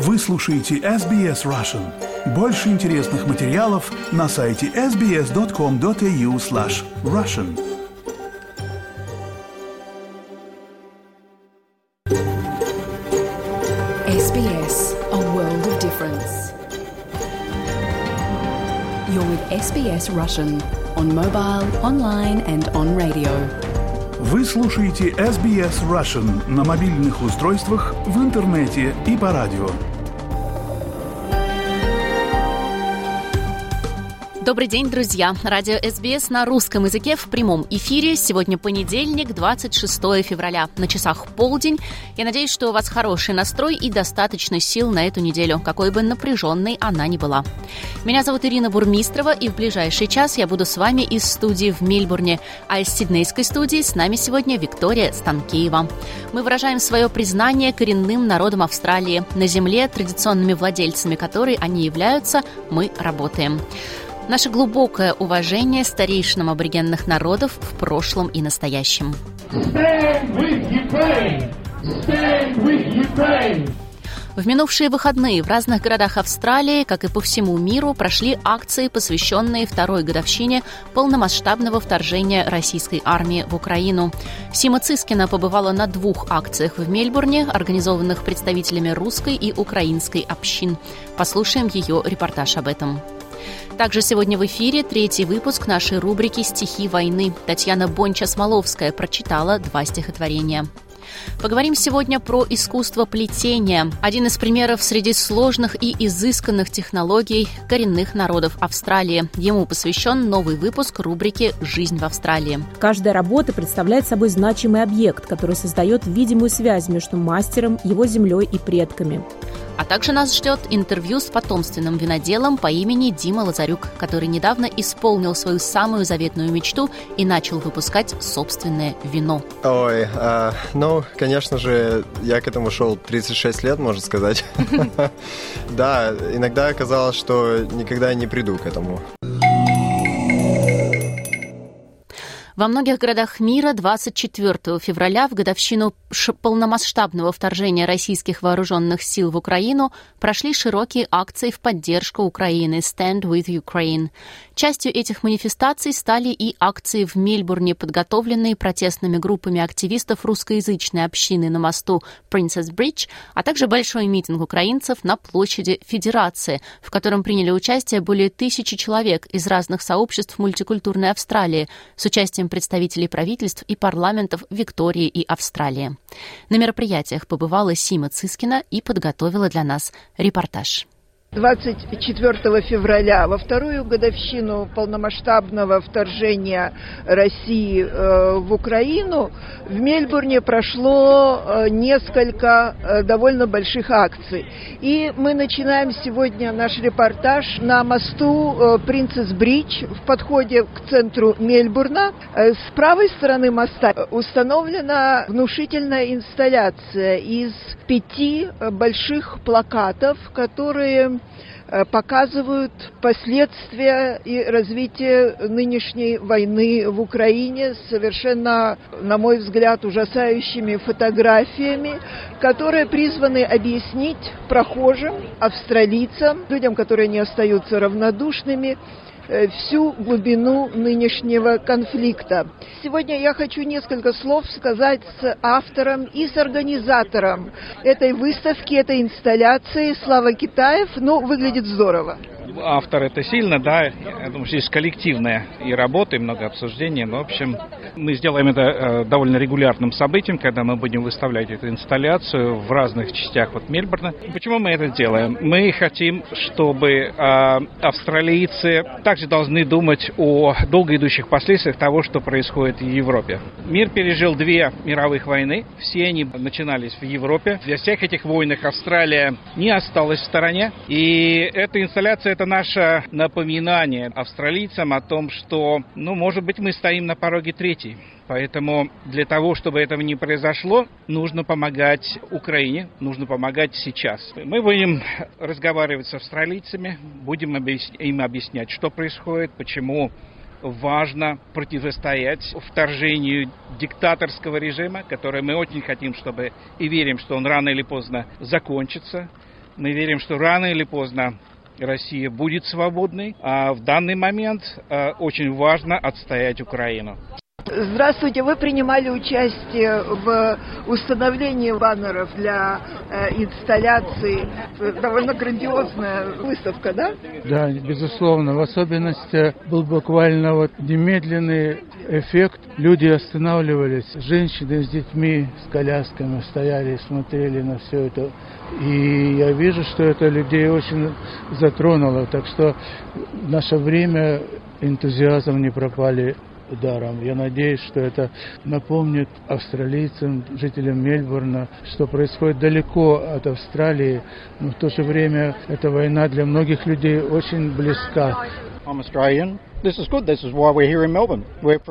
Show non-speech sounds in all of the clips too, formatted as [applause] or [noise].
Вы слушаете SBS Russian. Больше интересных материалов на сайте sbs.com.au slash russian. SBS, a world of difference. You're with SBS Russian on mobile, online and on radio. Вы слушаете SBS Russian на мобильных устройствах, в интернете и по радио. Добрый день, друзья! Радио СБС на русском языке в прямом эфире. Сегодня понедельник, 26 февраля. На часах полдень. Я надеюсь, что у вас хороший настрой и достаточно сил на эту неделю, какой бы напряженной она ни была. Меня зовут Ирина Бурмистрова, и в ближайший час я буду с вами из студии в Мельбурне, а из сиднейской студии с нами сегодня Виктория Станкеева. Мы выражаем свое признание коренным народам Австралии. На земле, традиционными владельцами которой они являются, мы работаем. Наше глубокое уважение старейшинам аборигенных народов в прошлом и настоящем. Stand with Ukraine! Stand with Ukraine! В минувшие выходные в разных городах Австралии, как и по всему миру, прошли акции, посвященные второй годовщине полномасштабного вторжения российской армии в Украину. Сима Цискина побывала на двух акциях в Мельбурне, организованных представителями русской и украинской общин. Послушаем ее репортаж об этом. Также сегодня в эфире третий выпуск нашей рубрики «Стихи войны». Татьяна Бонча-Смоловская прочитала два стихотворения. Поговорим сегодня про искусство плетения. Один из примеров среди сложных и изысканных технологий коренных народов Австралии. Ему посвящен новый выпуск рубрики «Жизнь в Австралии». Каждая работа представляет собой значимый объект, который создает видимую связь между мастером, его землей и предками. А также нас ждет интервью с потомственным виноделом по имени Дима Лазарюк, который недавно исполнил свою самую заветную мечту и начал выпускать собственное вино. Ой, а, ну, конечно же, я к этому шел 36 лет, можно сказать. [laughs] [laughs] Да, иногда казалось, что никогда не приду к этому. Во многих городах мира 24 февраля в годовщину полномасштабного вторжения российских вооруженных сил в Украину прошли широкие акции в поддержку Украины «Stand with Ukraine». Частью этих манифестаций стали и акции в Мельбурне, подготовленные протестными группами активистов русскоязычной общины на мосту Princess Bridge, а также большой митинг украинцев на площади Федерации, в котором приняли участие более тысячи человек из разных сообществ мультикультурной Австралии с участием представителей правительств и парламентов Виктории и Австралии. На мероприятиях побывала Сима Цискина и подготовила для нас репортаж. 24 февраля, во вторую годовщину полномасштабного вторжения России э, в Украину, в Мельбурне прошло э, несколько э, довольно больших акций. И мы начинаем сегодня наш репортаж на мосту Принцесс Бридж в подходе к центру Мельбурна. С правой стороны моста установлена внушительная инсталляция из пяти больших плакатов, которые Э, показывают последствия и развитие нынешней войны в Украине совершенно, на мой взгляд, ужасающими фотографиями, которые призваны объяснить прохожим, австралийцам, людям, которые не остаются равнодушными, Э, всю глубину нынешнего конфликта. Сегодня я хочу несколько слов сказать с автором и с организатором этой выставки, этой инсталляции «Слава Китаев». Ну, выглядит здорово автор это сильно, да, я думаю, здесь коллективная и работа, и много обсуждений, но, в общем, мы сделаем это э, довольно регулярным событием, когда мы будем выставлять эту инсталляцию в разных частях вот Мельбурна. Почему мы это делаем? Мы хотим, чтобы э, австралийцы также должны думать о долго идущих последствиях того, что происходит в Европе. Мир пережил две мировых войны, все они начинались в Европе. Для всех этих войн Австралия не осталась в стороне, и эта инсталляция это наше напоминание австралийцам о том, что, ну, может быть, мы стоим на пороге третьей. Поэтому для того, чтобы этого не произошло, нужно помогать Украине, нужно помогать сейчас. Мы будем разговаривать с австралийцами, будем им объяснять, что происходит, почему важно противостоять вторжению диктаторского режима, который мы очень хотим, чтобы и верим, что он рано или поздно закончится. Мы верим, что рано или поздно Россия будет свободной, а в данный момент э, очень важно отстоять Украину. Здравствуйте, вы принимали участие в установлении баннеров для э, инсталляции. Довольно грандиозная выставка, да? Да, безусловно. В особенности был буквально вот немедленный эффект. Люди останавливались, женщины с детьми, с колясками стояли и смотрели на все это. И я вижу, что это людей очень затронуло. Так что в наше время энтузиазм не пропали даром. Я надеюсь, что это напомнит австралийцам, жителям Мельбурна, что происходит далеко от Австралии, но в то же время эта война для многих людей очень близка.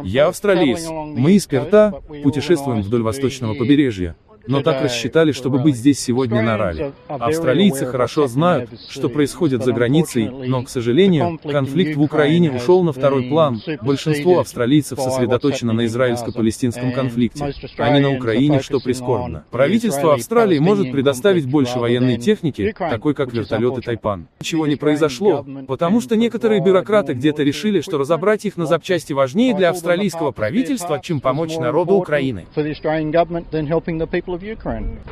Я австралиец. Мы из Перта путешествуем вдоль восточного побережья но так рассчитали, чтобы быть здесь сегодня на ралли. Австралийцы хорошо знают, что происходит за границей, но, к сожалению, конфликт в Украине ушел на второй план. Большинство австралийцев сосредоточено на израильско-палестинском конфликте, а не на Украине, что прискорбно. Правительство Австралии может предоставить больше военной техники, такой как вертолеты Тайпан. Ничего не произошло, потому что некоторые бюрократы где-то решили, что разобрать их на запчасти важнее для австралийского правительства, чем помочь народу Украины.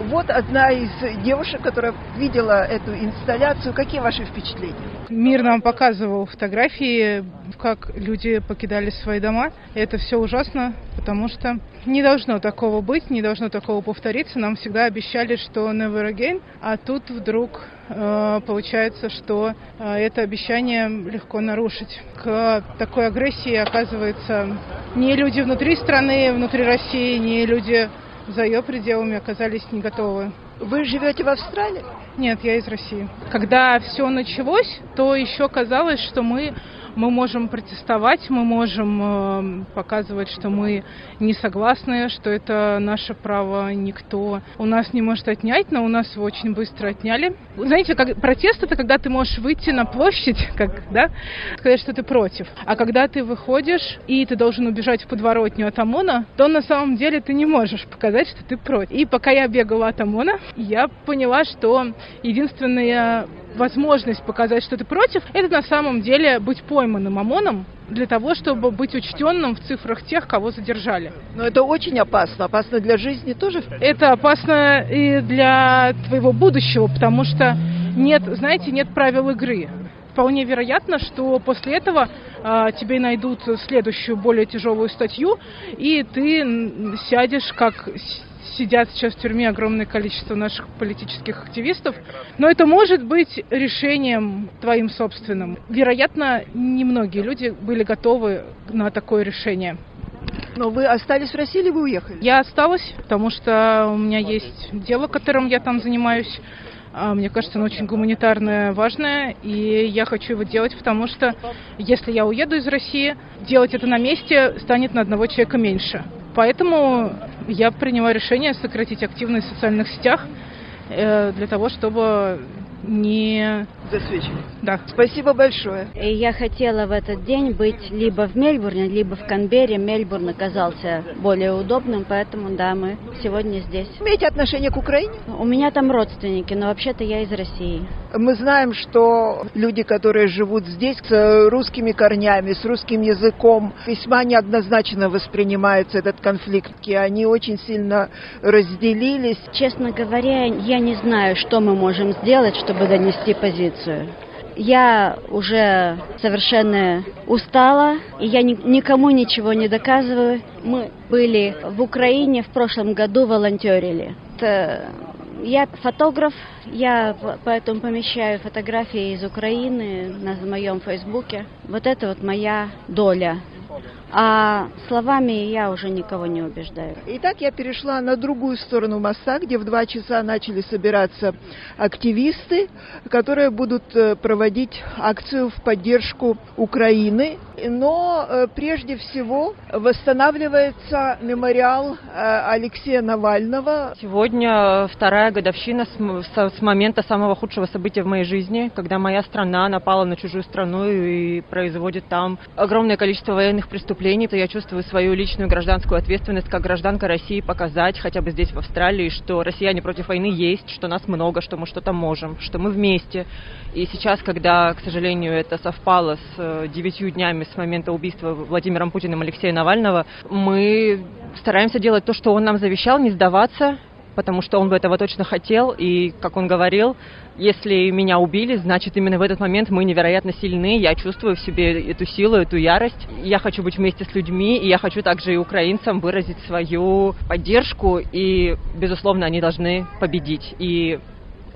Вот одна из девушек, которая видела эту инсталляцию. Какие ваши впечатления? Мир нам показывал фотографии, как люди покидали свои дома. Это все ужасно, потому что не должно такого быть, не должно такого повториться. Нам всегда обещали, что never again, а тут вдруг э, получается, что э, это обещание легко нарушить. К такой агрессии, оказывается, не люди внутри страны, внутри России, не люди за ее пределами оказались не готовы. Вы живете в Австралии? Нет, я из России. Когда все началось, то еще казалось, что мы мы можем протестовать, мы можем э, показывать, что мы не согласны, что это наше право, никто у нас не может отнять, но у нас его очень быстро отняли. Знаете, как протест это когда ты можешь выйти на площадь, [laughs] как, да, сказать, что ты против. А когда ты выходишь и ты должен убежать в подворотню от ОМОНа, то на самом деле ты не можешь показать, что ты против. И пока я бегала от ОМОНа, я поняла, что единственная возможность показать, что ты против, это на самом деле быть пойманным ОМОНом для того, чтобы быть учтенным в цифрах тех, кого задержали. Но это очень опасно. Опасно для жизни тоже? Это опасно и для твоего будущего, потому что нет, знаете, нет правил игры. Вполне вероятно, что после этого э, тебе найдут следующую более тяжелую статью, и ты сядешь как сидят сейчас в тюрьме огромное количество наших политических активистов. Но это может быть решением твоим собственным. Вероятно, немногие люди были готовы на такое решение. Но вы остались в России или вы уехали? Я осталась, потому что у меня есть дело, которым я там занимаюсь. А, мне кажется, оно очень гуманитарное, важное, и я хочу его делать, потому что если я уеду из России, делать это на месте станет на одного человека меньше. Поэтому я приняла решение сократить активность в социальных сетях э, для того, чтобы не засвечивать. Да. Спасибо большое. И я хотела в этот день быть либо в Мельбурне, либо в Канберре. Мельбурн оказался более удобным, поэтому да, мы сегодня здесь. Имеете отношение к Украине? У меня там родственники, но вообще-то я из России. Мы знаем, что люди, которые живут здесь с русскими корнями, с русским языком, весьма неоднозначно воспринимается этот конфликт. И они очень сильно разделились. Честно говоря, я не знаю, что мы можем сделать, чтобы донести позицию. Я уже совершенно устала, и я ни, никому ничего не доказываю. Мы были в Украине в прошлом году, волонтерили. Я фотограф, я поэтому помещаю фотографии из Украины на моем фейсбуке. Вот это вот моя доля а словами я уже никого не убеждаю. Итак, я перешла на другую сторону моста, где в два часа начали собираться активисты, которые будут э, проводить акцию в поддержку Украины. Но э, прежде всего восстанавливается мемориал э, Алексея Навального. Сегодня вторая годовщина с момента самого худшего события в моей жизни, когда моя страна напала на чужую страну и производит там огромное количество военных преступлений выступлений. Я чувствую свою личную гражданскую ответственность как гражданка России показать хотя бы здесь, в Австралии, что россияне против войны есть, что нас много, что мы что-то можем, что мы вместе. И сейчас, когда, к сожалению, это совпало с э, девятью днями с момента убийства Владимиром Путиным Алексея Навального, мы стараемся делать то, что он нам завещал, не сдаваться, потому что он бы этого точно хотел. И, как он говорил, если меня убили, значит, именно в этот момент мы невероятно сильны. Я чувствую в себе эту силу, эту ярость. Я хочу быть вместе с людьми, и я хочу также и украинцам выразить свою поддержку. И, безусловно, они должны победить. И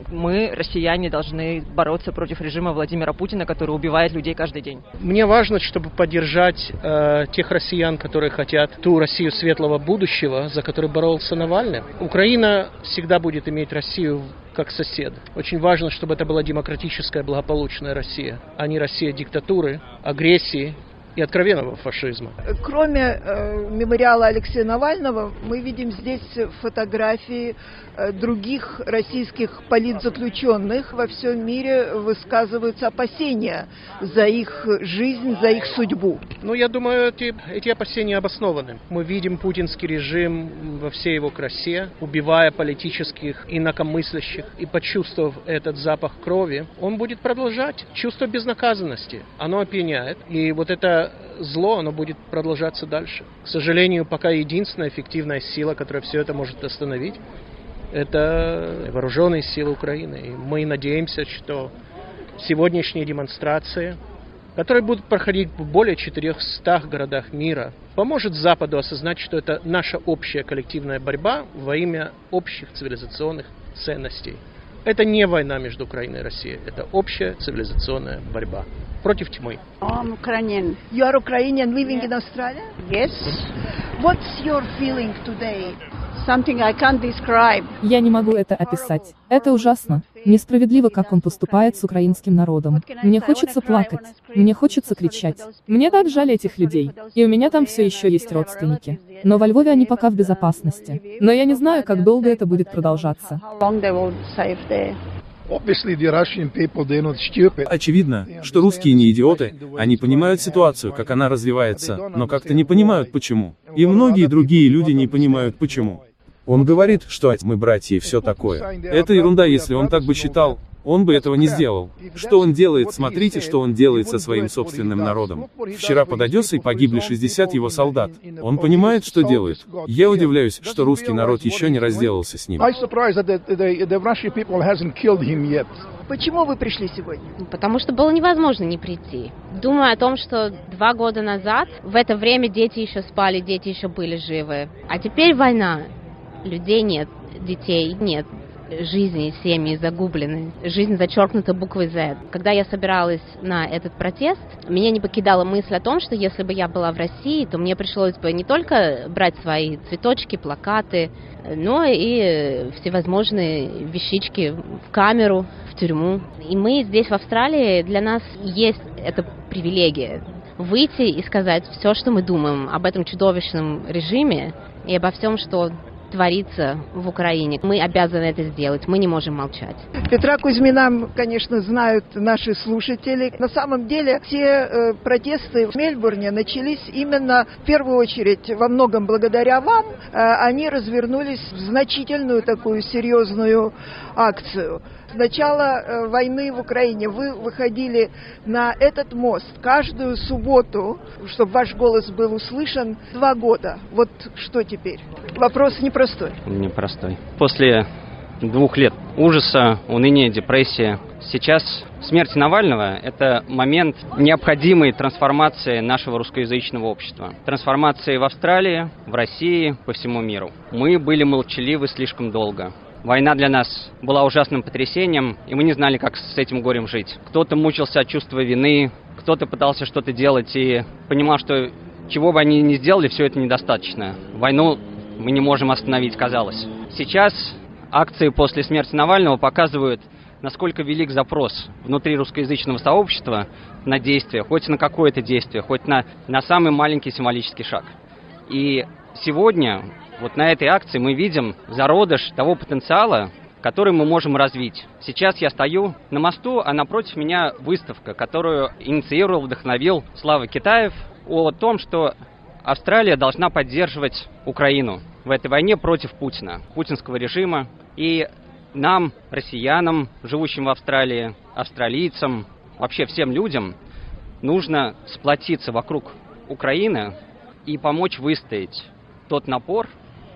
мы, россияне, должны бороться против режима Владимира Путина, который убивает людей каждый день. Мне важно, чтобы поддержать э, тех россиян, которые хотят ту Россию светлого будущего, за которую боролся Навальный. Украина всегда будет иметь Россию как сосед. Очень важно, чтобы это была демократическая, благополучная Россия, а не Россия диктатуры, агрессии и откровенного фашизма. Кроме э, мемориала Алексея Навального, мы видим здесь фотографии э, других российских политзаключенных. Во всем мире высказываются опасения за их жизнь, за их судьбу. Ну, я думаю, эти, эти опасения обоснованы. Мы видим путинский режим во всей его красе, убивая политических инакомыслящих. И почувствовав этот запах крови, он будет продолжать. Чувство безнаказанности, оно опьяняет. И вот это зло, оно будет продолжаться дальше. К сожалению, пока единственная эффективная сила, которая все это может остановить, это вооруженные силы Украины. И мы надеемся, что сегодняшние демонстрации, которые будут проходить в более 400 городах мира, поможет Западу осознать, что это наша общая коллективная борьба во имя общих цивилизационных ценностей. Это не война между Украиной и Россией, это общая цивилизационная борьба против тьмы. I'm Ukrainian. You are Ukrainian living in Australia? Yes. What's your feeling today? Something I can't describe. Я не могу это описать. Это ужасно. Несправедливо, как он поступает с украинским народом. Мне хочется плакать. Мне хочется кричать. Мне так жаль этих людей. И у меня там все еще есть родственники. Но во Львове они пока в безопасности. Но я не знаю, как долго это будет продолжаться. Очевидно, что русские не идиоты, они понимают ситуацию, как она развивается, но как-то не понимают почему. И многие другие люди не понимают почему. Он говорит, что мы братья и все такое. Это ерунда, если он так бы считал, он бы этого не сделал. Что он делает, смотрите, что он делает со своим собственным народом. Вчера под Одессой погибли 60 его солдат. Он понимает, что делает. Я удивляюсь, что русский народ еще не разделался с ним. Почему вы пришли сегодня? Потому что было невозможно не прийти. Думаю о том, что два года назад, в это время дети еще спали, дети еще были живы. А теперь война людей нет, детей нет, жизни, семьи загублены, жизнь зачеркнута буквой Z. Когда я собиралась на этот протест, меня не покидала мысль о том, что если бы я была в России, то мне пришлось бы не только брать свои цветочки, плакаты, но и всевозможные вещички в камеру, в тюрьму. И мы здесь, в Австралии, для нас есть эта привилегия выйти и сказать все, что мы думаем об этом чудовищном режиме и обо всем, что творится в Украине. Мы обязаны это сделать, мы не можем молчать. Петра Кузьмина, конечно, знают наши слушатели. На самом деле все э, протесты в Мельбурне начались именно в первую очередь во многом благодаря вам. Э, они развернулись в значительную такую серьезную акцию с начала э, войны в Украине вы выходили на этот мост каждую субботу, чтобы ваш голос был услышан, два года. Вот что теперь? Вопрос непростой. Непростой. После двух лет ужаса, уныния, депрессии. Сейчас смерть Навального – это момент необходимой трансформации нашего русскоязычного общества. Трансформации в Австралии, в России, по всему миру. Мы были молчаливы слишком долго. Война для нас была ужасным потрясением, и мы не знали, как с этим горем жить. Кто-то мучился от чувства вины, кто-то пытался что-то делать и понимал, что чего бы они ни сделали, все это недостаточно. Войну мы не можем остановить, казалось. Сейчас акции после смерти Навального показывают, насколько велик запрос внутри русскоязычного сообщества на действие, хоть на какое-то действие, хоть на, на самый маленький символический шаг. И сегодня вот на этой акции мы видим зародыш того потенциала, который мы можем развить. Сейчас я стою на мосту, а напротив меня выставка, которую инициировал, вдохновил Слава Китаев о том, что Австралия должна поддерживать Украину в этой войне против Путина, путинского режима. И нам, россиянам, живущим в Австралии, австралийцам, вообще всем людям, нужно сплотиться вокруг Украины и помочь выстоять тот напор,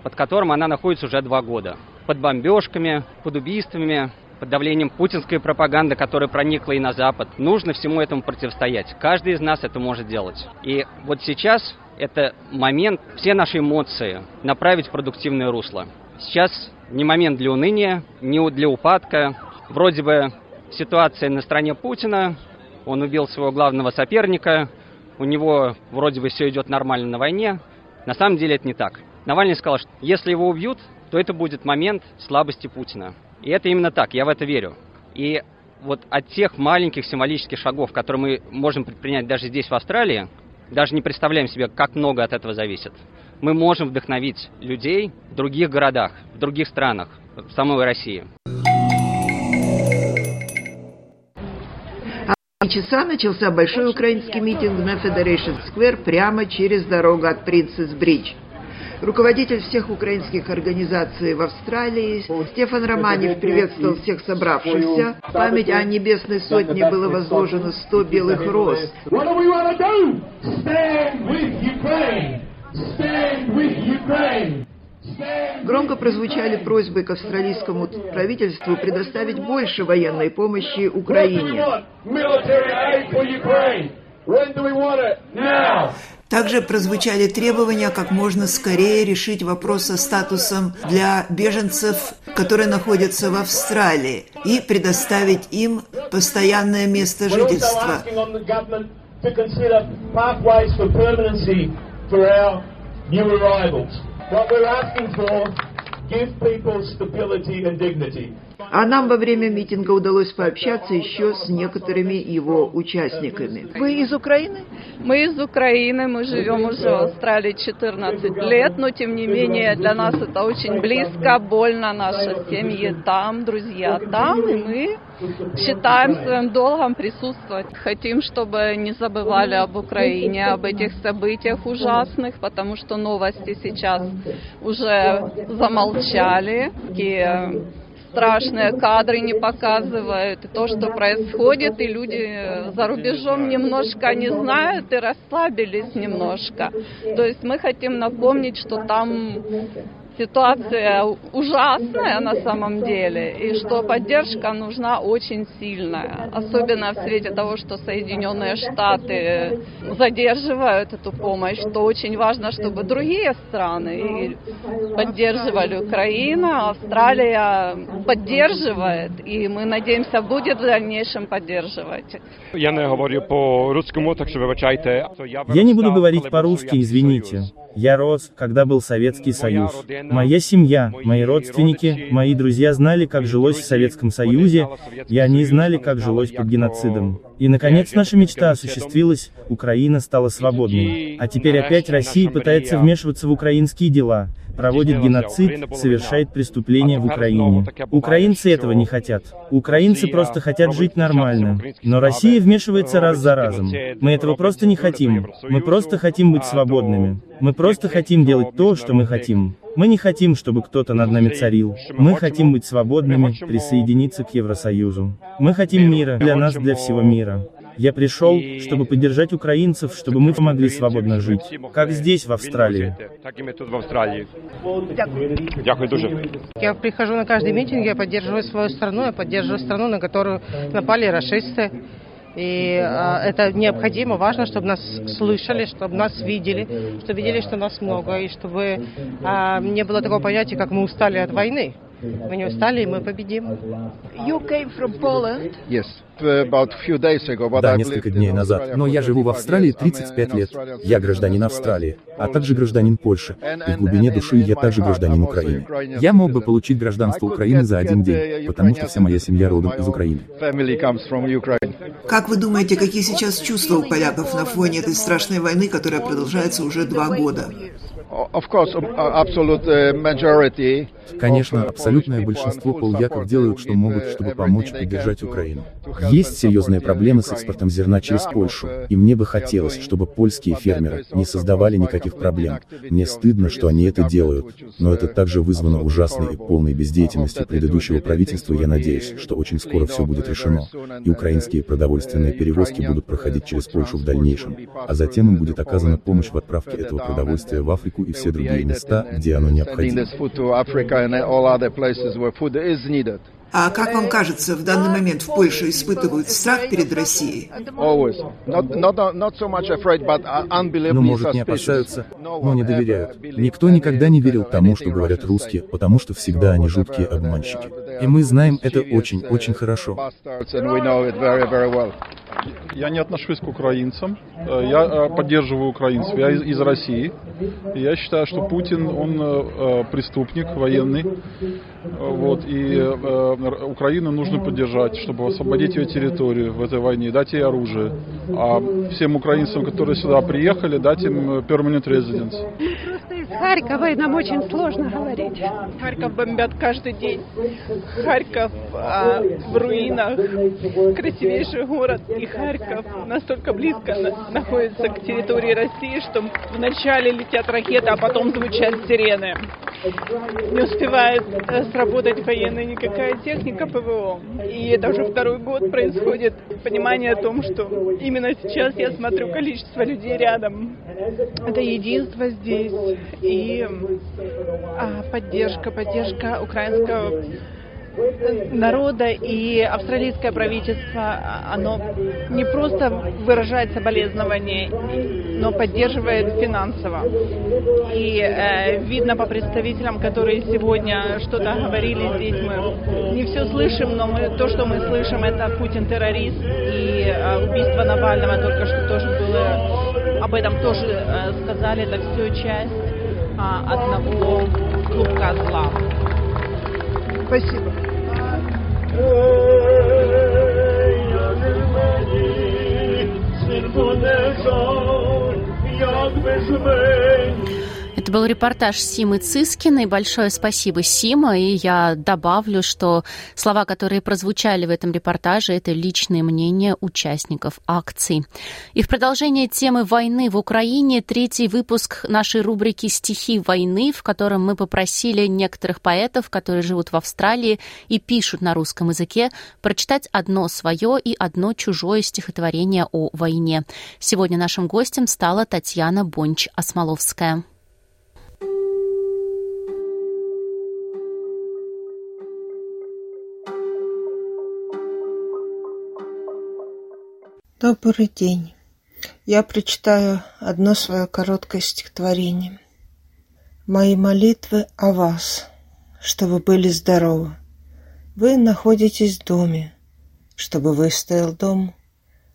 под которым она находится уже два года. Под бомбежками, под убийствами, под давлением путинской пропаганды, которая проникла и на Запад. Нужно всему этому противостоять. Каждый из нас это может делать. И вот сейчас это момент все наши эмоции направить в продуктивное русло. Сейчас не момент для уныния, не для упадка. Вроде бы ситуация на стороне Путина, он убил своего главного соперника, у него вроде бы все идет нормально на войне. На самом деле это не так. Навальный сказал, что если его убьют, то это будет момент слабости Путина. И это именно так, я в это верю. И вот от тех маленьких символических шагов, которые мы можем предпринять даже здесь, в Австралии, даже не представляем себе, как много от этого зависит. Мы можем вдохновить людей в других городах, в других странах, в самой России. Часа начался большой украинский митинг на Федерейшн Сквер прямо через дорогу от Принцесс Бридж. Руководитель всех украинских организаций в Австралии. Стефан Романев приветствовал всех собравшихся. В память о Небесной Сотне было возложено 100 белых роз. Громко прозвучали просьбы к австралийскому правительству предоставить больше военной помощи Украине. Также прозвучали требования как можно скорее решить вопрос со статусом для беженцев, которые находятся в Австралии, и предоставить им постоянное место жительства. What we're asking for, give people stability and dignity. А нам во время митинга удалось пообщаться еще с некоторыми его участниками. Вы из Украины? Мы из Украины, мы живем уже в Австралии 14 лет, но тем не менее для нас это очень близко, больно, наши семьи там, друзья там, и мы считаем своим долгом присутствовать. Хотим, чтобы не забывали об Украине, об этих событиях ужасных, потому что новости сейчас уже замолчали. И страшные кадры не показывают, и то, что происходит, и люди за рубежом немножко не знают и расслабились немножко. То есть мы хотим напомнить, что там ситуация ужасная на самом деле, и что поддержка нужна очень сильная, особенно в свете того, что Соединенные Штаты задерживают эту помощь, что очень важно, чтобы другие страны поддерживали Украину, Австралия поддерживает, и мы надеемся, будет в дальнейшем поддерживать. Я не говорю по-русскому, так что вибачайте. Я не буду говорить по-русски, извините. Я рос, когда был Советский Союз. Моя семья, мои родственники, мои друзья знали, как жилось в Советском Союзе, и они знали, как жилось под геноцидом. И, наконец, наша мечта осуществилась, Украина стала свободной. А теперь опять Россия пытается вмешиваться в украинские дела, проводит геноцид, совершает преступления в Украине. Украинцы этого не хотят. Украинцы просто хотят жить нормально. Но Россия вмешивается раз за разом. Мы этого просто не хотим. Мы просто хотим быть свободными. Мы просто хотим делать то, что мы хотим. Мы не хотим, чтобы кто-то над нами царил. Мы хотим быть свободными, присоединиться к Евросоюзу. Мы хотим мира, для нас, для всего мира. Я пришел, чтобы поддержать украинцев, чтобы мы могли свободно жить, как здесь, в Австралии. Я прихожу на каждый митинг, я поддерживаю свою страну, я поддерживаю страну, на которую напали расисты. И э, это необходимо, важно, чтобы нас слышали, чтобы нас видели, чтобы видели, что нас много, и чтобы э, не было такого понятия, как мы устали от войны. Мы не устали, и мы победим. You came from Poland? Yes. Да, несколько дней назад, но я живу в Австралии 35 лет. Я гражданин Австралии, а также гражданин Польши, и в глубине души я также гражданин Украины. Я мог бы получить гражданство Украины за один день, потому что вся моя семья родом из Украины. Как вы думаете, какие сейчас чувства у поляков на фоне этой страшной войны, которая продолжается уже два года? Of course, absolute majority Конечно, абсолютное большинство поляков делают, что могут, чтобы помочь поддержать Украину. Есть серьезные проблемы с экспортом зерна через Польшу, и мне бы хотелось, чтобы польские фермеры не создавали никаких проблем. Мне стыдно, что они это делают, но это также вызвано ужасной и полной бездеятельностью предыдущего правительства. Я надеюсь, что очень скоро все будет решено, и украинские продовольственные перевозки будут проходить через Польшу в дальнейшем, а затем им будет оказана помощь в отправке этого продовольствия в Африку и все другие места, где оно необходимо. А как вам кажется, в данный момент в Польше испытывают страх перед Россией? Ну, может, не опасаются, но не доверяют. Никто никогда не верил тому, что говорят русские, потому что всегда они жуткие обманщики. И мы знаем это очень-очень хорошо. Я не отношусь к украинцам, э, я э, поддерживаю украинцев, я из, из России. Я считаю, что Путин, он э, преступник военный, вот, и Украину нужно поддержать, чтобы освободить ее территорию в этой войне, дать ей оружие. А всем украинцам, которые сюда приехали, дать им permanent residence. Харькова, и нам очень сложно говорить. Харьков бомбят каждый день. Харьков а, в руинах, красивейший город. И Харьков настолько близко находится к территории России, что вначале летят ракеты, а потом звучат сирены. Не успевает э, сработать военная никакая техника ПВО. И это уже второй год происходит понимание о том, что именно сейчас я смотрю количество людей рядом. Это единство здесь и а, поддержка, поддержка украинского народа и австралийское правительство, оно не просто выражает соболезнования, но поддерживает финансово. И э, видно по представителям, которые сегодня что-то говорили здесь, мы не все слышим, но мы, то, что мы слышим, это Путин террорист и э, убийство Навального только что тоже было, об этом тоже э, сказали, это все часть одного клубка зла. Спасибо. Jakby żmeń Это был репортаж Симы Цискиной. Большое спасибо, Сима. И я добавлю, что слова, которые прозвучали в этом репортаже, это личные мнения участников акций. И в продолжение темы войны в Украине третий выпуск нашей рубрики «Стихи войны», в котором мы попросили некоторых поэтов, которые живут в Австралии и пишут на русском языке, прочитать одно свое и одно чужое стихотворение о войне. Сегодня нашим гостем стала Татьяна Бонч-Осмоловская. Добрый день. Я прочитаю одно свое короткое стихотворение. Мои молитвы о вас, чтобы были здоровы. Вы находитесь в доме, чтобы выстоял дом.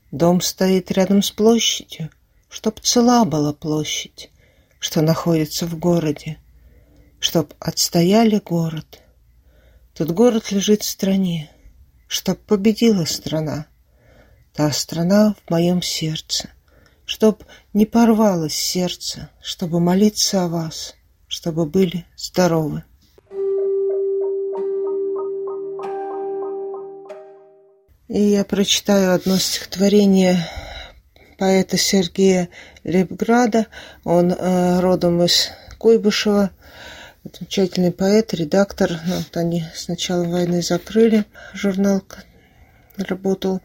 Дом стоит рядом с площадью, чтоб цела была площадь, что находится в городе, чтоб отстояли город. Тут город лежит в стране, чтоб победила страна — та страна в моем сердце, Чтоб не порвалось сердце, чтобы молиться о вас, чтобы были здоровы. И я прочитаю одно стихотворение поэта Сергея Лепграда. Он э, родом из Куйбышева, замечательный поэт, редактор. Вот они с начала войны закрыли журнал, работал.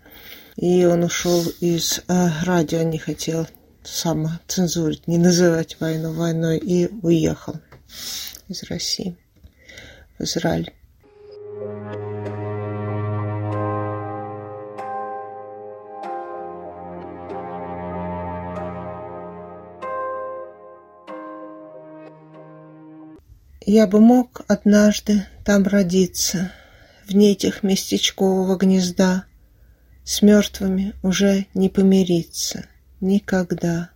И он ушел из э, радио, не хотел самоцензурить, не называть войну войной, и уехал из России в Израиль. Я бы мог однажды там родиться, в нитях местечкового гнезда, с мертвыми уже не помириться. Никогда.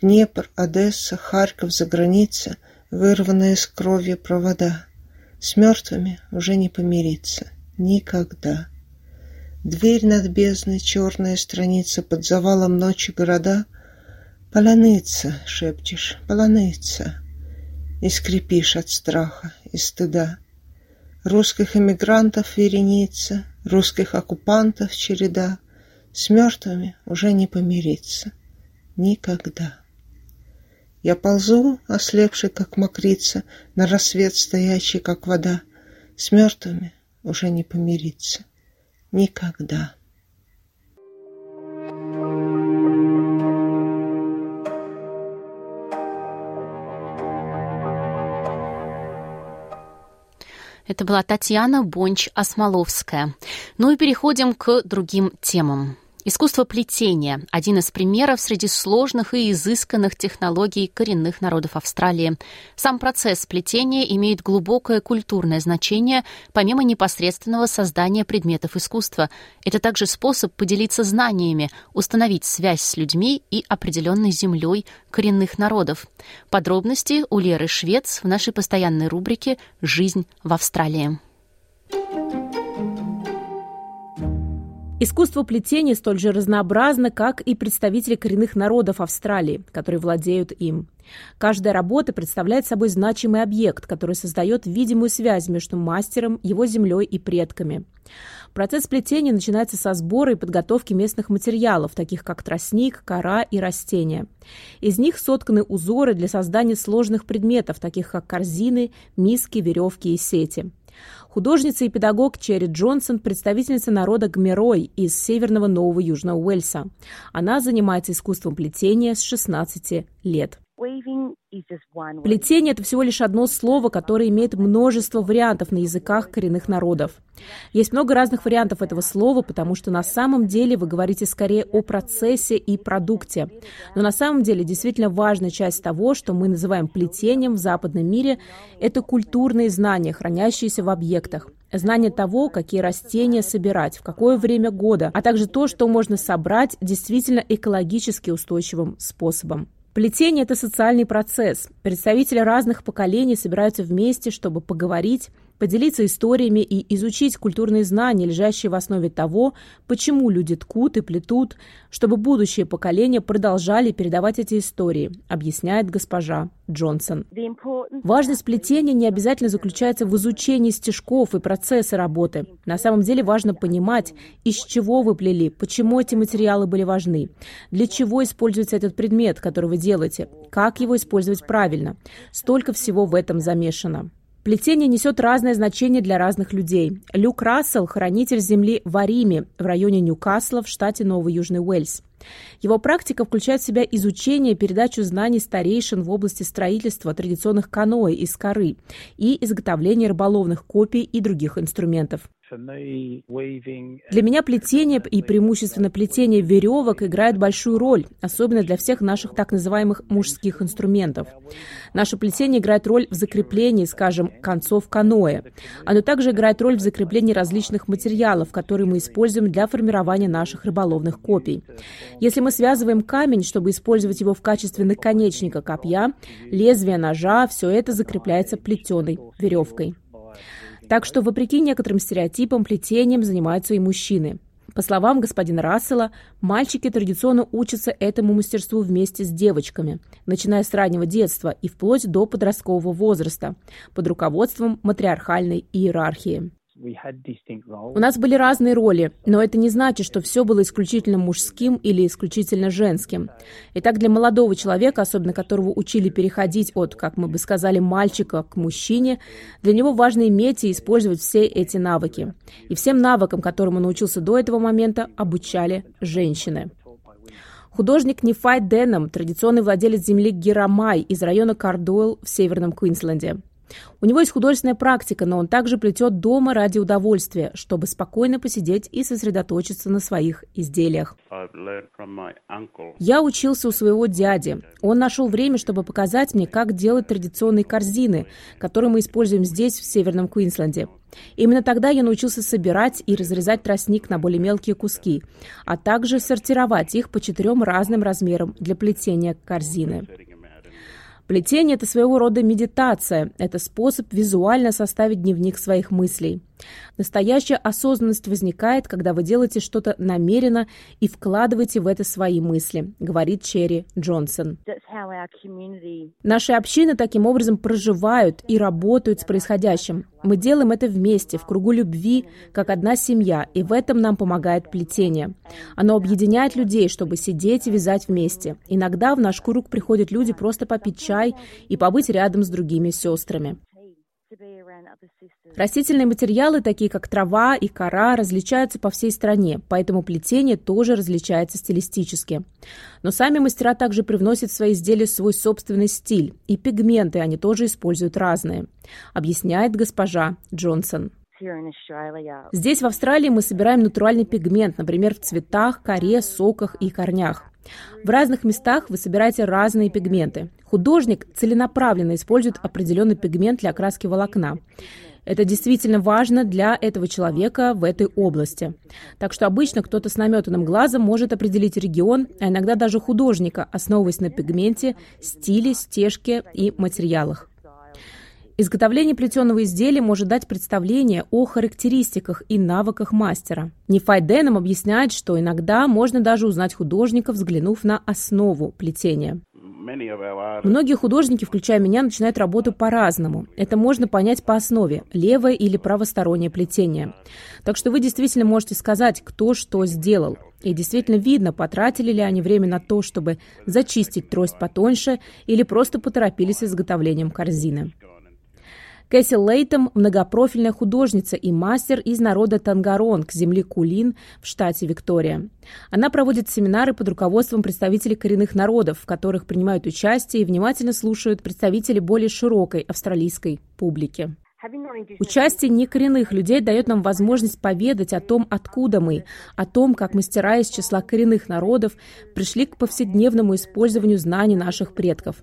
Днепр, Одесса, Харьков за граница, вырванные с кровью провода. С мертвыми уже не помириться. Никогда. Дверь над бездной, черная страница, под завалом ночи города. Поляныца, шепчешь, поляныца. И скрипишь от страха, и стыда. Русских эмигрантов вереница, русских оккупантов череда, с мертвыми уже не помириться. Никогда. Я ползу, ослепший, как мокрица, на рассвет стоящий, как вода. С мертвыми уже не помириться. Никогда. Это была Татьяна Бонч-Осмоловская. Ну и переходим к другим темам. Искусство плетения – один из примеров среди сложных и изысканных технологий коренных народов Австралии. Сам процесс плетения имеет глубокое культурное значение, помимо непосредственного создания предметов искусства. Это также способ поделиться знаниями, установить связь с людьми и определенной землей коренных народов. Подробности у Леры Швец в нашей постоянной рубрике «Жизнь в Австралии». Искусство плетения столь же разнообразно, как и представители коренных народов Австралии, которые владеют им. Каждая работа представляет собой значимый объект, который создает видимую связь между мастером, его землей и предками. Процесс плетения начинается со сбора и подготовки местных материалов, таких как тростник, кора и растения. Из них сотканы узоры для создания сложных предметов, таких как корзины, миски, веревки и сети. Художница и педагог Черри Джонсон – представительница народа Гмерой из северного Нового Южного Уэльса. Она занимается искусством плетения с 16 лет. Плетение – это всего лишь одно слово, которое имеет множество вариантов на языках коренных народов. Есть много разных вариантов этого слова, потому что на самом деле вы говорите скорее о процессе и продукте. Но на самом деле действительно важная часть того, что мы называем плетением в западном мире, это культурные знания, хранящиеся в объектах. Знание того, какие растения собирать, в какое время года, а также то, что можно собрать действительно экологически устойчивым способом. Плетение – это социальный процесс. Представители разных поколений собираются вместе, чтобы поговорить, поделиться историями и изучить культурные знания, лежащие в основе того, почему люди ткут и плетут, чтобы будущие поколения продолжали передавать эти истории, объясняет госпожа Джонсон. Важность плетения не обязательно заключается в изучении стежков и процесса работы. На самом деле важно понимать, из чего вы плели, почему эти материалы были важны, для чего используется этот предмет, который вы делаете, как его использовать правильно. Столько всего в этом замешано. Плетение несет разное значение для разных людей. Люк Рассел – хранитель земли в Ариме, в районе Ньюкасла, в штате Новый Южный Уэльс. Его практика включает в себя изучение и передачу знаний старейшин в области строительства традиционных каноэ из коры и изготовления рыболовных копий и других инструментов. Для меня плетение и преимущественно плетение веревок играет большую роль, особенно для всех наших так называемых мужских инструментов. Наше плетение играет роль в закреплении, скажем, концов каноэ. Оно также играет роль в закреплении различных материалов, которые мы используем для формирования наших рыболовных копий. Если мы связываем камень, чтобы использовать его в качестве наконечника копья, лезвие ножа, все это закрепляется плетеной веревкой. Так что, вопреки некоторым стереотипам, плетением занимаются и мужчины. По словам господина Рассела, мальчики традиционно учатся этому мастерству вместе с девочками, начиная с раннего детства и вплоть до подросткового возраста, под руководством матриархальной иерархии. У нас были разные роли, но это не значит, что все было исключительно мужским или исключительно женским. Итак, для молодого человека, особенно которого учили переходить от, как мы бы сказали, мальчика к мужчине, для него важно иметь и использовать все эти навыки. И всем навыкам, которым он научился до этого момента, обучали женщины. Художник Нефай Денном, традиционный владелец земли Герамай из района Кардуэлл в Северном Квинсленде. У него есть художественная практика, но он также плетет дома ради удовольствия, чтобы спокойно посидеть и сосредоточиться на своих изделиях. Я учился у своего дяди. Он нашел время, чтобы показать мне, как делать традиционные корзины, которые мы используем здесь, в Северном Квинсленде. Именно тогда я научился собирать и разрезать тростник на более мелкие куски, а также сортировать их по четырем разным размерам для плетения корзины. Плетение – это своего рода медитация, это способ визуально составить дневник своих мыслей. Настоящая осознанность возникает, когда вы делаете что-то намеренно и вкладываете в это свои мысли, говорит Черри Джонсон. Наши общины таким образом проживают и работают с происходящим. Мы делаем это вместе, в кругу любви, как одна семья, и в этом нам помогает плетение. Оно объединяет людей, чтобы сидеть и вязать вместе. Иногда в наш круг приходят люди просто попить чай и побыть рядом с другими сестрами. Растительные материалы, такие как трава и кора, различаются по всей стране, поэтому плетение тоже различается стилистически. Но сами мастера также привносят в свои изделия свой собственный стиль, и пигменты они тоже используют разные, объясняет госпожа Джонсон. Здесь, в Австралии, мы собираем натуральный пигмент, например, в цветах, коре, соках и корнях. В разных местах вы собираете разные пигменты. Художник целенаправленно использует определенный пигмент для окраски волокна. Это действительно важно для этого человека в этой области. Так что обычно кто-то с наметанным глазом может определить регион, а иногда даже художника, основываясь на пигменте, стиле, стежке и материалах. Изготовление плетеного изделия может дать представление о характеристиках и навыках мастера. Нефай Денем объясняет, что иногда можно даже узнать художника, взглянув на основу плетения. Многие художники, включая меня, начинают работу по-разному. Это можно понять по основе – левое или правостороннее плетение. Так что вы действительно можете сказать, кто что сделал. И действительно видно, потратили ли они время на то, чтобы зачистить трость потоньше или просто поторопились с изготовлением корзины. Кэсси Лейтом – многопрофильная художница и мастер из народа Тангаронг, земли Кулин в штате Виктория. Она проводит семинары под руководством представителей коренных народов, в которых принимают участие и внимательно слушают представители более широкой австралийской публики. Участие некоренных людей дает нам возможность поведать о том, откуда мы, о том, как мастера из числа коренных народов пришли к повседневному использованию знаний наших предков.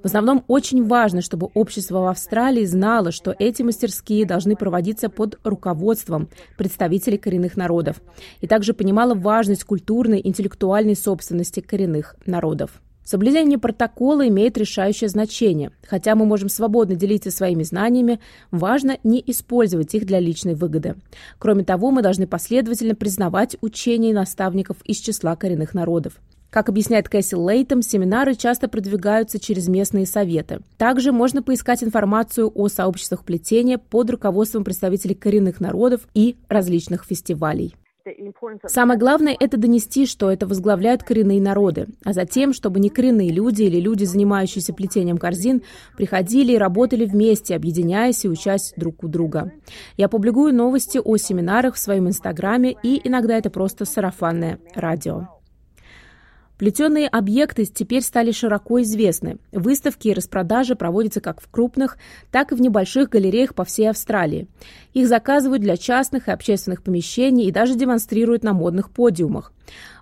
В основном очень важно, чтобы общество в Австралии знало, что эти мастерские должны проводиться под руководством представителей коренных народов, и также понимало важность культурной, интеллектуальной собственности коренных народов. Соблюдение протокола имеет решающее значение. Хотя мы можем свободно делиться своими знаниями, важно не использовать их для личной выгоды. Кроме того, мы должны последовательно признавать учения наставников из числа коренных народов. Как объясняет Кэсси Лейтом, семинары часто продвигаются через местные советы. Также можно поискать информацию о сообществах плетения под руководством представителей коренных народов и различных фестивалей. Самое главное – это донести, что это возглавляют коренные народы, а затем, чтобы не коренные люди или люди, занимающиеся плетением корзин, приходили и работали вместе, объединяясь и учась друг у друга. Я публикую новости о семинарах в своем инстаграме, и иногда это просто сарафанное радио. Плетеные объекты теперь стали широко известны. Выставки и распродажи проводятся как в крупных, так и в небольших галереях по всей Австралии. Их заказывают для частных и общественных помещений и даже демонстрируют на модных подиумах.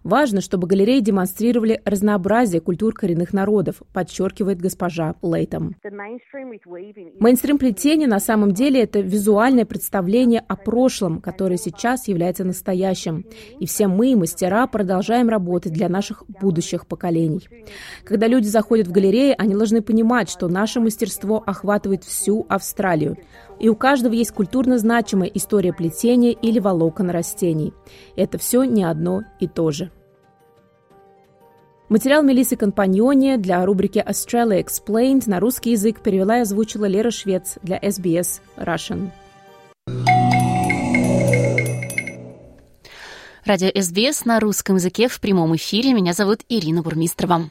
Важно, чтобы галереи демонстрировали разнообразие культур коренных народов, подчеркивает госпожа Лейтом. Мейнстрим плетение на самом деле это визуальное представление о прошлом, которое сейчас является настоящим. И все мы, мастера, продолжаем работать для наших будущих поколений. Когда люди заходят в галереи, они должны понимать, что наше мастерство охватывает всю Австралию. И у каждого есть культурно значимая история плетения или волокон растений. Это все не одно и то же. Материал Мелисы Компаньоне для рубрики Australia Explained на русский язык перевела и озвучила Лера Швец для SBS Russian. Радио СБС на русском языке в прямом эфире. Меня зовут Ирина Бурмистрова.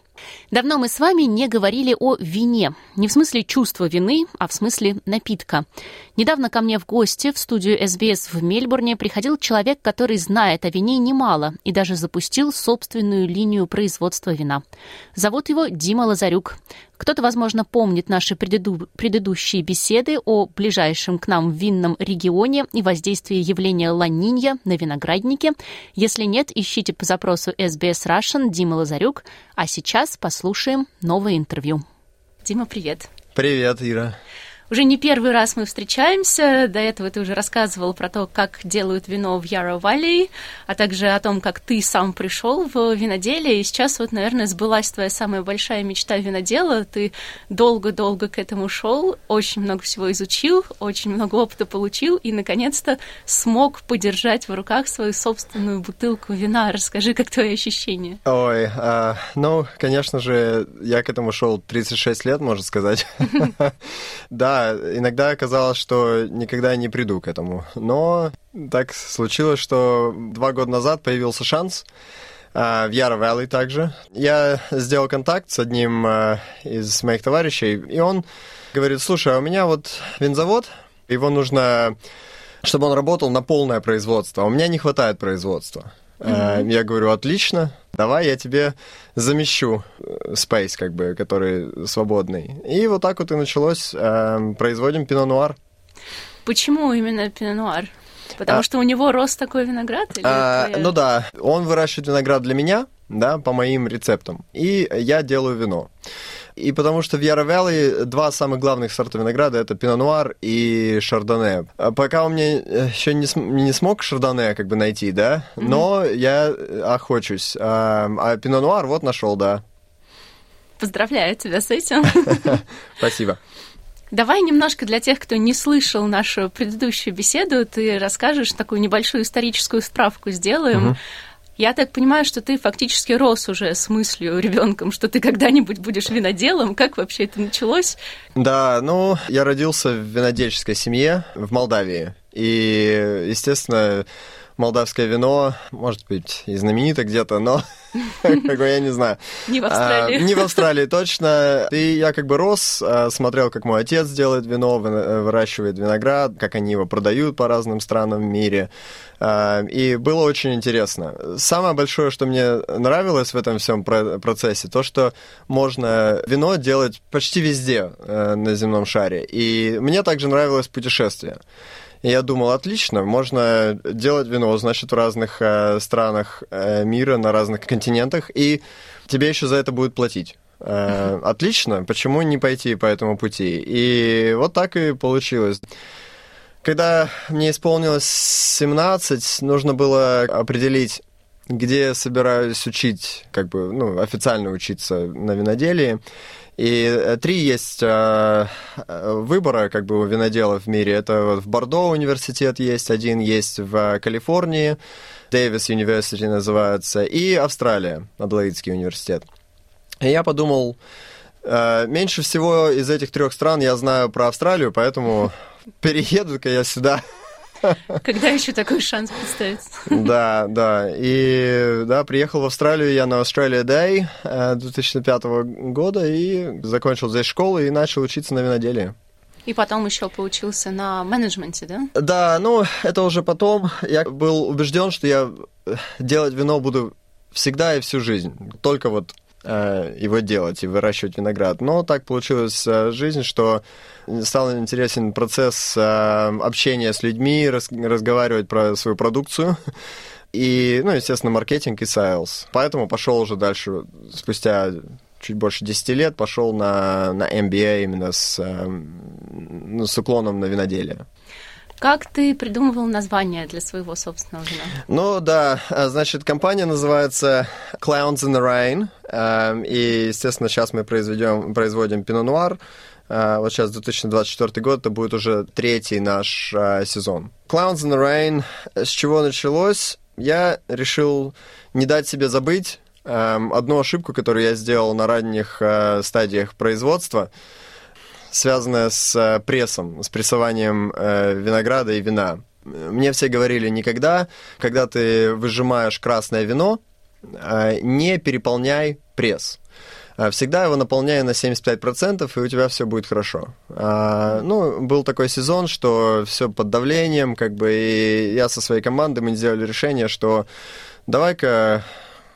Давно мы с вами не говорили о вине. Не в смысле чувства вины, а в смысле напитка. Недавно ко мне в гости в студию СБС в Мельбурне приходил человек, который знает о вине немало и даже запустил собственную линию производства вина. Зовут его Дима Лазарюк. Кто-то, возможно, помнит наши преду- предыдущие беседы о ближайшем к нам винном регионе и воздействии явления ланинья на виноградники. Если нет, ищите по запросу SBS Russian Дима Лазарюк. А сейчас послушаем новое интервью. Дима, привет. Привет, Ира. Уже не первый раз мы встречаемся. До этого ты уже рассказывал про то, как делают вино в Yarrow Valley, а также о том, как ты сам пришел в виноделие. И сейчас вот, наверное, сбылась твоя самая большая мечта винодела. Ты долго-долго к этому шел, очень много всего изучил, очень много опыта получил и, наконец-то, смог подержать в руках свою собственную бутылку вина. Расскажи, как твои ощущения? Ой, а, ну, конечно же, я к этому шел 36 лет, можно сказать. [laughs] Да, иногда казалось, что никогда не приду к этому. Но так случилось, что два года назад появился шанс а, в Яра Вэлли также. Я сделал контакт с одним а, из моих товарищей, и он говорит, слушай, а у меня вот винзавод, его нужно, чтобы он работал на полное производство, у меня не хватает производства. Mm-hmm. Я говорю, отлично, давай я тебе замещу э, space, как бы, который свободный. И вот так вот и началось. Эм, производим пино-нуар. Почему именно пино-нуар? Потому а, что у него рос такой виноград? Или а, твоя... Ну да, он выращивает виноград для меня, да, по моим рецептам. И я делаю вино. И потому что в Яра Вэлли два самых главных сорта винограда это Пино Нуар и Шардоне. Пока у меня э, еще не, не смог Шардоне как бы найти, да, mm-hmm. но я охочусь. А, а Пино Нуар вот нашел, да. Поздравляю тебя с этим. [laughs] Спасибо. Давай немножко для тех, кто не слышал нашу предыдущую беседу, ты расскажешь такую небольшую историческую справку сделаем. Угу. Я так понимаю, что ты фактически рос уже с мыслью ребенком, что ты когда-нибудь будешь виноделом. Как вообще это началось? Да, ну, я родился в винодельческой семье в Молдавии. И, естественно, молдавское вино, может быть, и знаменито где-то, но [laughs] как бы я не знаю. Не в Австралии. А, не в Австралии, точно. И я как бы рос, а, смотрел, как мой отец делает вино, выращивает виноград, как они его продают по разным странам в мире. А, и было очень интересно. Самое большое, что мне нравилось в этом всем процессе, то, что можно вино делать почти везде э, на земном шаре. И мне также нравилось путешествие. И я думал, отлично, можно делать вино, значит, в разных э, странах э, мира, на разных континентах, и тебе еще за это будут платить. Э, отлично, почему не пойти по этому пути? И вот так и получилось. Когда мне исполнилось 17, нужно было определить, где я собираюсь учить, как бы, ну, официально учиться на виноделии. И э, три есть э, выбора как бы у виноделов в мире. Это вот в Бордо университет есть, один есть в Калифорнии, Дэвис University называется, и Австралия, Адлоидский университет. И я подумал, э, меньше всего из этих трех стран я знаю про Австралию, поэтому [laughs] перееду-ка я сюда [laughs] Когда еще такой шанс представится? Да, да. И да, приехал в Австралию я на Australia Day 2005 э, года и закончил здесь школу и начал учиться на виноделии. И потом еще поучился на менеджменте, да? Да, ну, это уже потом. Я был убежден, что я э, делать вино буду всегда и всю жизнь. Только вот Э, его делать и выращивать виноград. Но так получилась э, жизнь, что стал интересен процесс э, общения с людьми, разговаривать про свою продукцию. И, ну, естественно, маркетинг и sales. Поэтому пошел уже дальше, спустя чуть больше 10 лет, пошел на, на MBA именно с, ну, с уклоном на виноделие. Как ты придумывал название для своего собственного вина? Ну да, а, значит, компания называется Clowns in the Rain. И, естественно, сейчас мы произведем, производим Pinot Noir. А, вот сейчас 2024 год, это будет уже третий наш а, сезон. Clowns in the Rain, с чего началось? Я решил не дать себе забыть эм, одну ошибку, которую я сделал на ранних стадиях производства – связанная с прессом, с прессованием э, винограда и вина. Мне все говорили, никогда, когда ты выжимаешь красное вино, э, не переполняй пресс. Всегда его наполняй на 75%, и у тебя все будет хорошо. ну, был такой сезон, что все под давлением, как бы, и я со своей командой мы сделали решение, что давай-ка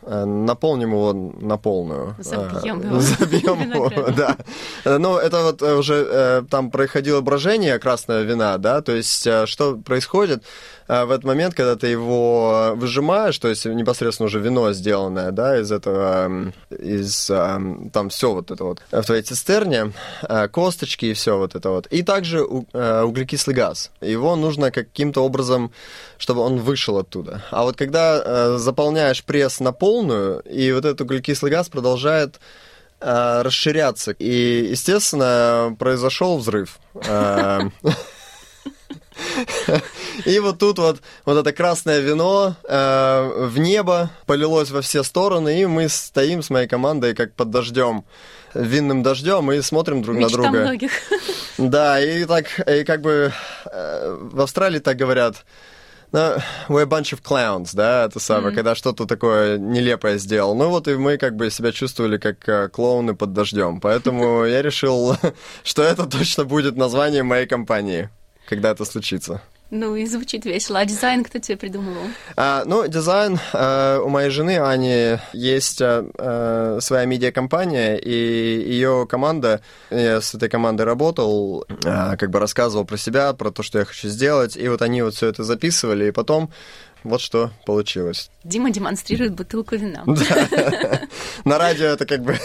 наполним его на полную. Забьем его. Забьем его, да. Ну, это вот уже там происходило брожение красного вина, да, то есть что происходит? в этот момент, когда ты его выжимаешь, то есть непосредственно уже вино сделанное, да, из этого, из там все вот это вот в твоей цистерне, косточки и все вот это вот. И также углекислый газ. Его нужно каким-то образом, чтобы он вышел оттуда. А вот когда заполняешь пресс на полную, и вот этот углекислый газ продолжает э, расширяться. И, естественно, произошел взрыв. Э, [laughs] и вот тут вот, вот это красное вино э, в небо полилось во все стороны, и мы стоим с моей командой как под дождем, винным дождем, и смотрим друг Мечта на друга. многих. Да, и так, и как бы э, в Австралии так говорят, ну, we're a bunch of clowns, да, это самое, mm-hmm. когда что-то такое нелепое сделал. Ну вот и мы как бы себя чувствовали как э, клоуны под дождем. Поэтому [laughs] я решил, [laughs] что это точно будет название моей компании, когда это случится. Ну и звучит весело. А дизайн кто тебе придумывал? А, ну, дизайн а, у моей жены Ани есть а, своя медиакомпания, и ее команда, я с этой командой работал, а, как бы рассказывал про себя, про то, что я хочу сделать, и вот они вот все это записывали, и потом вот что получилось. Дима демонстрирует бутылку вина. [laughs] На радио это как бы...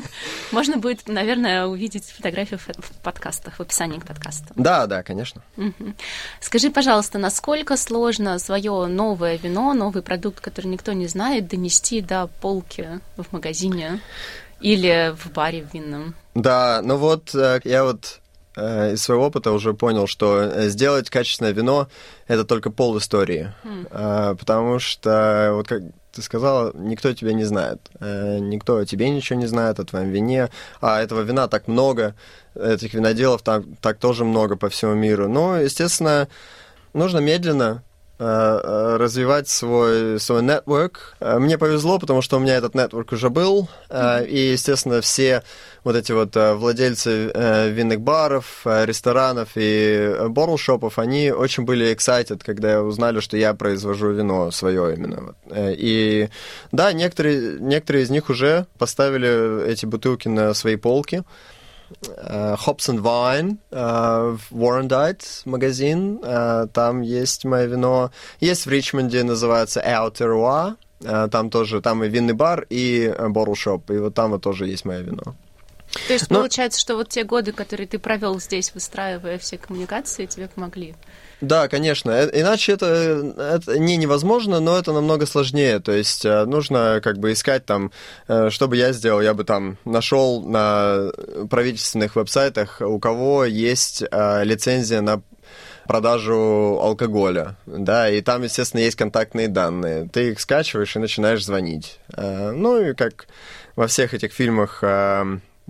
[laughs] Можно будет, наверное, увидеть фотографию в подкастах, в описании к подкасту. Да, да, конечно. Скажи, пожалуйста, насколько сложно свое новое вино, новый продукт, который никто не знает, донести до полки в магазине или в баре винном? Да, ну вот э, я вот из своего опыта уже понял, что э, сделать качественное вино – это только пол истории. Mm. Потому что, вот как ты сказала, никто тебя не знает. Никто о тебе ничего не знает, о твоем вине. А этого вина так много, этих виноделов так, так тоже много по всему миру. Но, естественно, нужно медленно развивать свой, свой network. Мне повезло, потому что у меня этот network уже был, mm-hmm. и, естественно, все вот эти вот э, владельцы э, винных баров, э, ресторанов и ботлшопов, они очень были excited, когда узнали, что я произвожу вино свое именно. И да, некоторые, некоторые из них уже поставили эти бутылки на свои полки. Hops and Wine в Warrandyte магазин. Там есть мое вино. Есть в Ричмонде, называется Outer Там тоже, там и винный бар, и ботлшоп. И вот там вот тоже есть мое вино. То есть Но... получается, что вот те годы, которые ты провел здесь, выстраивая все коммуникации, тебе помогли? Да, конечно. Э, иначе это, это не невозможно, но это намного сложнее. То есть э, нужно как бы искать там, э, что бы я сделал, я бы там нашел на правительственных веб-сайтах, у кого есть лицензия на продажу алкоголя, да, и там, естественно, есть контактные данные. Ты их скачиваешь и начинаешь звонить. Ну и как во всех этих фильмах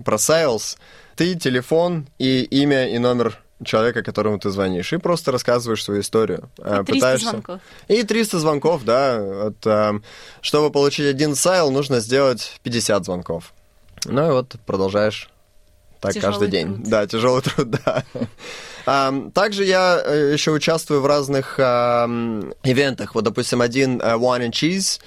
про sales, ты телефон и имя и номер человека, которому ты звонишь, и просто рассказываешь свою историю. И 300 пытаешься... звонков. И 300 звонков, да. Вот, э, чтобы получить один сайл, нужно сделать 50 звонков. Ну и вот продолжаешь так тяжелый каждый день. Труд. Да, тяжелый труд, [laughs] да. Также я э, еще участвую в разных ивентах. Вот, допустим, один э, Wine and Cheese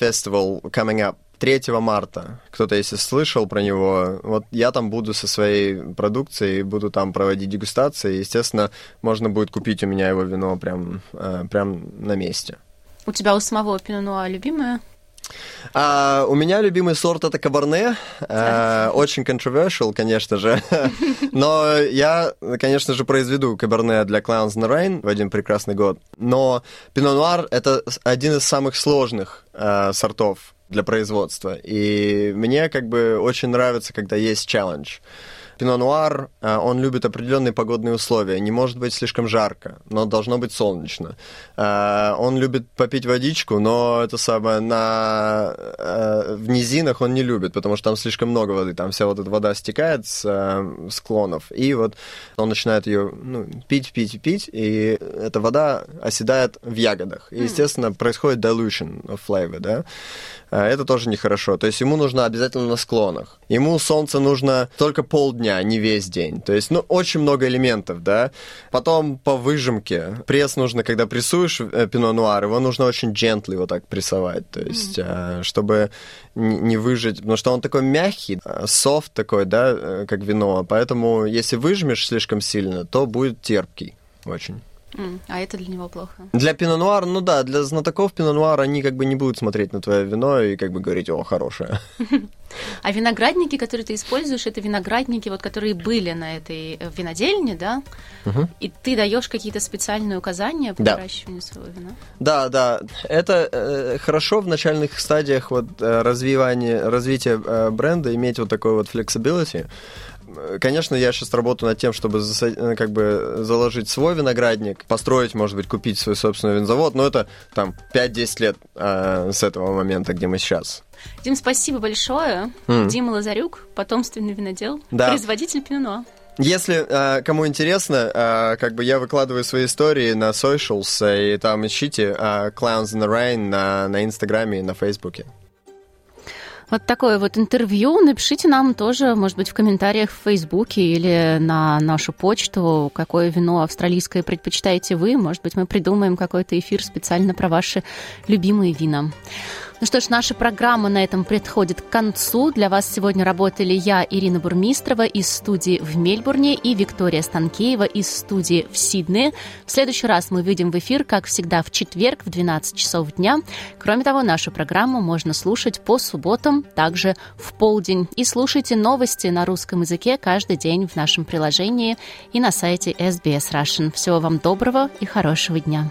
Festival coming up 3 марта. Кто-то, если слышал про него, вот я там буду со своей продукцией, буду там проводить дегустации. Естественно, можно будет купить у меня его вино прям, э, прям на месте. У тебя у самого пино любимое? А, у меня любимый сорт это кабарне. А, очень controversial, конечно же. [laughs] Но я, конечно же, произведу кабарне для Clowns на Rain в один прекрасный год. Но пино нуар это один из самых сложных а, сортов для производства. И мне как бы очень нравится, когда есть челлендж. Пино Нуар, э, он любит определенные погодные условия. Не может быть слишком жарко, но должно быть солнечно. Э, он любит попить водичку, но это самое на э, в низинах он не любит, потому что там слишком много воды. Там вся вот эта вода стекает с склонов, и вот он начинает ее ну, пить, пить, пить, и эта вода оседает в ягодах. И, естественно, происходит dilution of flavor, да. Это тоже нехорошо. То есть ему нужно обязательно на склонах. Ему солнце нужно только полдня дня, не весь день. То есть, ну, очень много элементов, да. Потом по выжимке. Пресс нужно, когда прессуешь э, пино нуар, его нужно очень gently вот так прессовать. То есть, mm-hmm. чтобы не выжать, потому что он такой мягкий, софт такой, да, как вино. Поэтому, если выжмешь слишком сильно, то будет терпкий очень. А это для него плохо? Для пино нуар, ну да, для знатоков пино нуар они как бы не будут смотреть на твое вино и как бы говорить, о, хорошее. [laughs] А виноградники, которые ты используешь, это виноградники, вот, которые были на этой э, винодельне, да? Угу. И ты даешь какие-то специальные указания по да. выращиванию своего вина? Да, да. Это э, хорошо в начальных стадиях вот, э, развивания, развития э, бренда иметь вот такой вот flexibility конечно, я сейчас работаю над тем, чтобы э, как бы заложить свой виноградник, построить, может быть, купить свой собственный винзавод, но это там 5-10 лет э, с этого момента, где мы сейчас. Дим, спасибо большое. Mm. Дима Лазарюк, потомственный винодел, да. производитель пино. Если э, кому интересно, э, как бы я выкладываю свои истории на socials, э, и там ищите э, Clowns in the Rain на, на Инстаграме и на Фейсбуке. Вот такое вот интервью. Напишите нам тоже, может быть, в комментариях в Фейсбуке или на нашу почту, какое вино австралийское предпочитаете вы. Может быть, мы придумаем какой-то эфир специально про ваши любимые вина. Ну что ж, наша программа на этом подходит к концу. Для вас сегодня работали я, Ирина Бурмистрова, из студии в Мельбурне и Виктория Станкеева из студии в Сиднее. В следующий раз мы выйдем в эфир, как всегда, в четверг в 12 часов дня. Кроме того, нашу программу можно слушать по субботам, также в полдень. И слушайте новости на русском языке каждый день в нашем приложении и на сайте SBS Russian. Всего вам доброго и хорошего дня.